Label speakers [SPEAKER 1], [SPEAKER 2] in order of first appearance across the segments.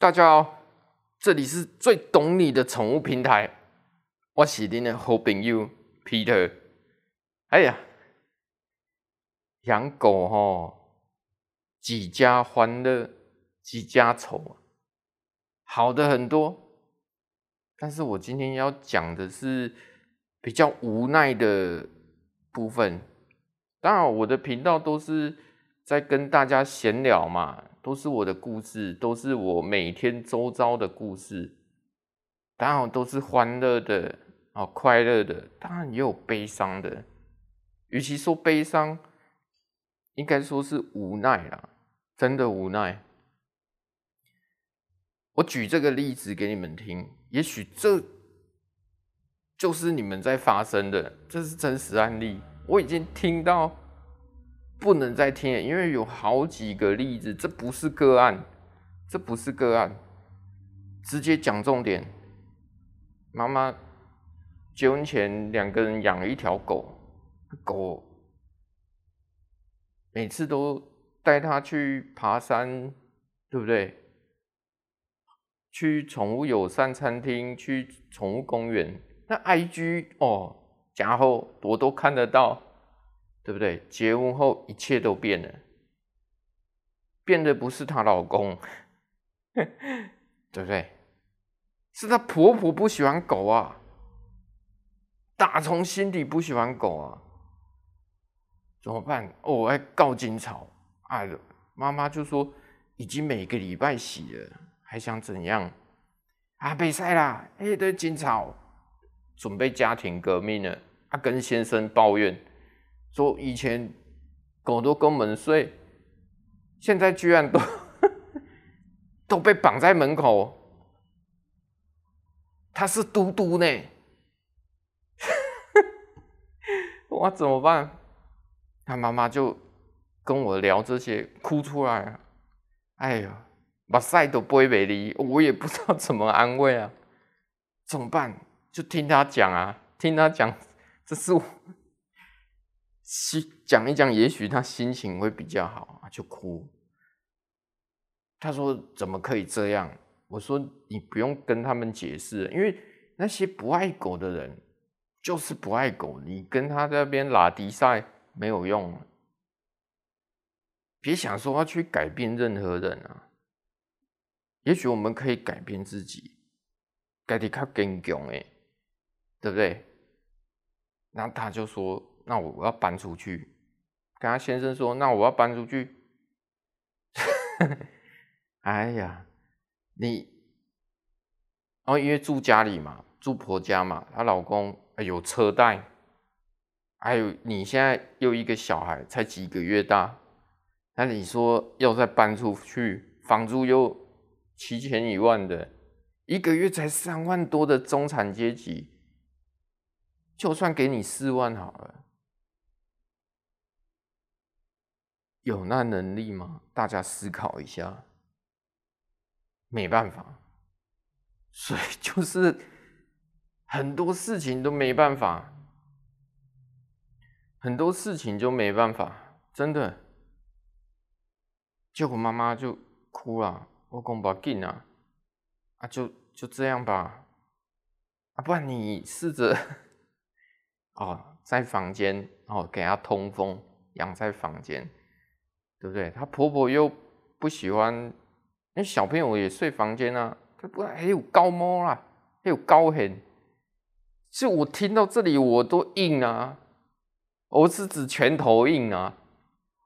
[SPEAKER 1] 大家好，这里是最懂你的宠物平台，我是你的好朋友 Peter。哎呀，养狗吼，几家欢乐几家愁，好的很多。但是我今天要讲的是比较无奈的部分。当然，我的频道都是在跟大家闲聊嘛。都是我的故事，都是我每天周遭的故事，当然都是欢乐的啊，快乐的，当然也有悲伤的。与其说悲伤，应该说是无奈啦，真的无奈。我举这个例子给你们听，也许这就是你们在发生的，这是真实案例，我已经听到。不能再听了，因为有好几个例子，这不是个案，这不是个案，直接讲重点。妈妈结婚前两个人养了一条狗，狗每次都带它去爬山，对不对？去宠物友善餐厅，去宠物公园，那 IG 哦，家伙我都看得到。对不对？结婚后一切都变了，变的不是她老公，对不对？是她婆婆不喜欢狗啊，打从心底不喜欢狗啊，怎么办？哦，我还告警察，哎，妈妈就说已经每个礼拜洗了，还想怎样？啊，被晒啦！哎，对，警察准备家庭革命了，啊，跟先生抱怨。说以前狗都跟我们睡，现在居然都 都被绑在门口。他是嘟嘟呢，我怎么办？他妈妈就跟我聊这些，哭出来了。哎呀，把赛都不会美丽，我也不知道怎么安慰啊。怎么办？就听他讲啊，听他讲，这是我。讲一讲，也许他心情会比较好，就哭。他说：“怎么可以这样？”我说：“你不用跟他们解释，因为那些不爱狗的人就是不爱狗，你跟他在那边拉迪赛没有用。别想说要去改变任何人啊！也许我们可以改变自己，改的较坚强哎，对不对？”然后他就说。那我我要搬出去，跟他先生说，那我要搬出去。哎呀，你哦，因为住家里嘛，住婆家嘛，她老公有车贷，还有你现在又一个小孩，才几个月大，那你说要再搬出去，房租又七千一万的，一个月才三万多的中产阶级，就算给你四万好了。有那能力吗？大家思考一下。没办法，所以 就是很多事情都没办法，很多事情就没办法，真的。结果妈妈就哭了，我讲不要紧啊，啊就就这样吧，啊不然你试着哦在房间哦给他通风，养在房间。对不对？她婆婆又不喜欢，那小朋友也睡房间啊。她不还有高猫啦，还有高很。就我听到这里，我都硬啊，我是指拳头硬啊。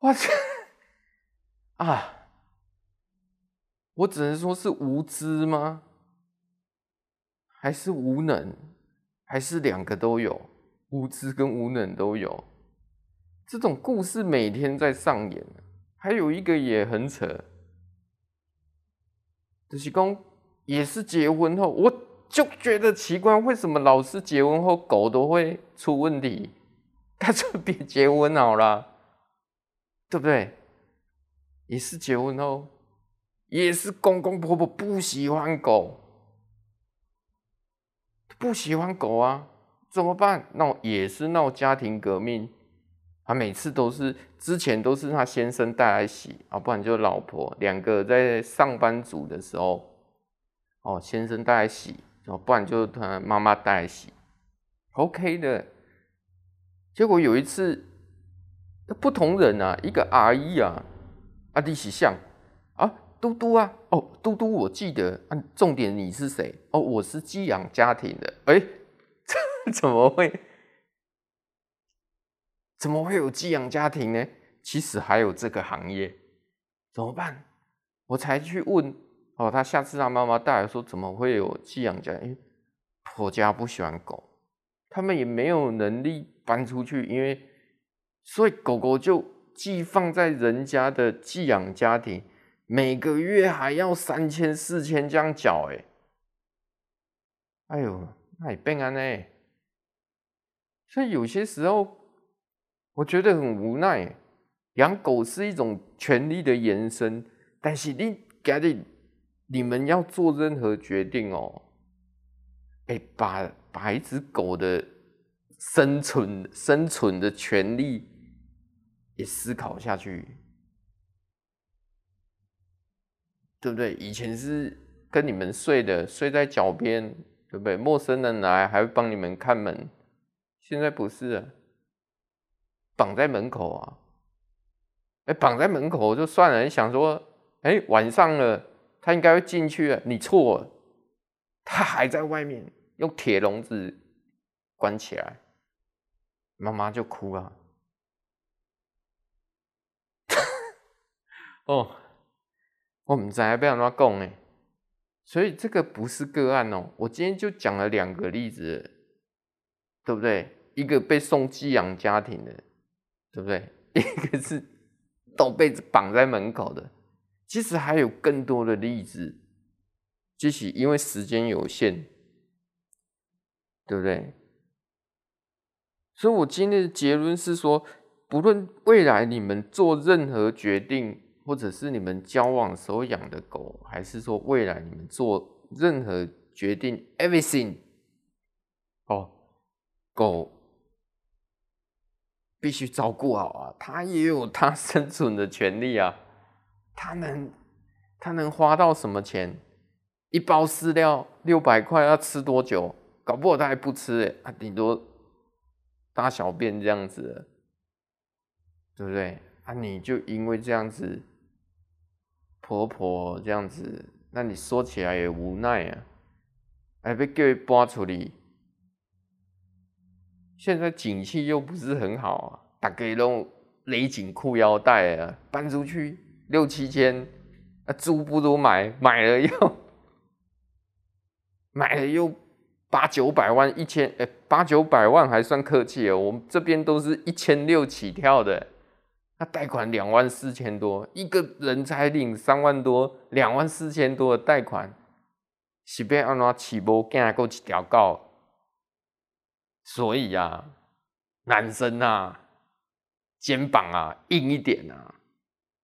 [SPEAKER 1] 我去啊！我只能说是无知吗？还是无能？还是两个都有？无知跟无能都有。这种故事每天在上演。还有一个也很扯，就是讲也是结婚后，我就觉得奇怪，为什么老是结婚后狗都会出问题？他就别结婚好了，对不对？也是结婚后，也是公公婆婆不喜欢狗，不喜欢狗啊，怎么办？闹也是闹家庭革命。他每次都是之前都是他先生带来洗啊，不然就老婆两个在上班族的时候哦，先生带来洗，哦，不然就他妈妈带来洗，OK 的。结果有一次，不同人啊，一个阿姨啊，阿弟喜像啊，嘟嘟啊，哦，嘟嘟，我记得啊，重点你是谁？哦，我是寄养家庭的，哎，怎么会？怎么会有寄养家庭呢？其实还有这个行业，怎么办？我才去问哦，他下次他妈妈带来说，怎么会有寄养家？因为婆家不喜欢狗，他们也没有能力搬出去，因为所以狗狗就寄放在人家的寄养家庭，每个月还要三千四千这样缴，哎，哎呦，那也变安呢。所以有些时候。我觉得很无奈，养狗是一种权利的延伸，但是你家里你们要做任何决定哦，哎，把把一只狗的生存生存的权利也思考下去，对不对？以前是跟你们睡的，睡在脚边，对不对？陌生人来还会帮你们看门，现在不是了。绑在门口啊！哎，绑在门口就算了。你想说，哎，晚上了，他应该会进去了。你错了，他还在外面用铁笼子关起来，妈妈就哭了。哦，我们在被人家讲哎，所以这个不是个案哦。我今天就讲了两个例子，对不对？一个被送寄养家庭的。对不对？一个是都被绑在门口的，其实还有更多的例子，就是因为时间有限，对不对？所以我今天的结论是说，不论未来你们做任何决定，或者是你们交往时候养的狗，还是说未来你们做任何决定，everything，哦，狗。必须照顾好啊，他也有他 生存的权利啊。他能他能花到什么钱？一包饲料六百块，要吃多久？搞不好他还不吃哎，他顶多大小便这样子，对不对？啊，你就因为这样子，婆婆这样子，那你说起来也无奈啊，还被叫搬出去。现在景气又不是很好啊，大家都勒紧裤腰带啊，搬出去六七千，啊，租不如买，买了又 买了又八九百万，一千哎，八九百万还算客气哦，我们这边都是一千六起跳的，那贷款两万四千多，一个人才领三万多，两万四千多的贷款，是要安怎饲无囝过一条狗？所以呀、男生啊，肩膀啊硬一点啊，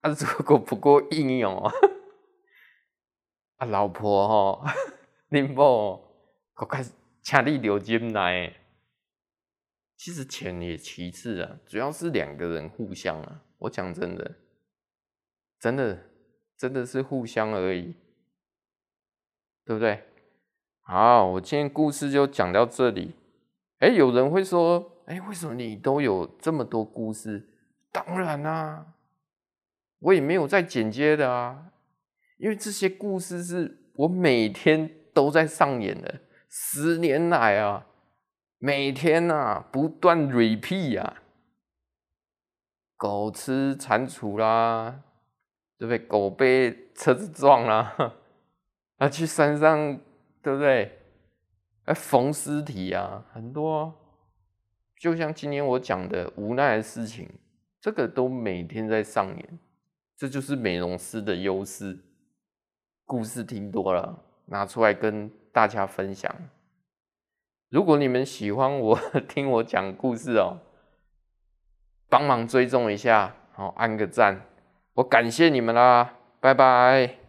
[SPEAKER 1] 啊如果不够硬哦，啊老婆吼，恁某，我开始请你留金来。其实钱也其次啊，主要是两个人互相啊。我讲真的，真的真的是互相而已，对不对？好，我今天故事就讲到这里。哎，有人会说，哎，为什么你都有这么多故事？当然啦、我也没有在剪接的啊，因为这些故事是我每天都在上演的，十年来啊，每天啊不断 repeat 啊，狗吃蟾蜍啦，对不对？狗被车子撞啦，啊，去山上，对不对？哎，缝尸体啊，很多，就像今天我讲的无奈的事情，这个都每天在上演，这就是美容师的优势。故事听多了，拿出来跟大家分享。如果你们喜欢我 听我讲故事哦，帮忙追踪一下，好，按个赞，我感谢你们啦，拜拜。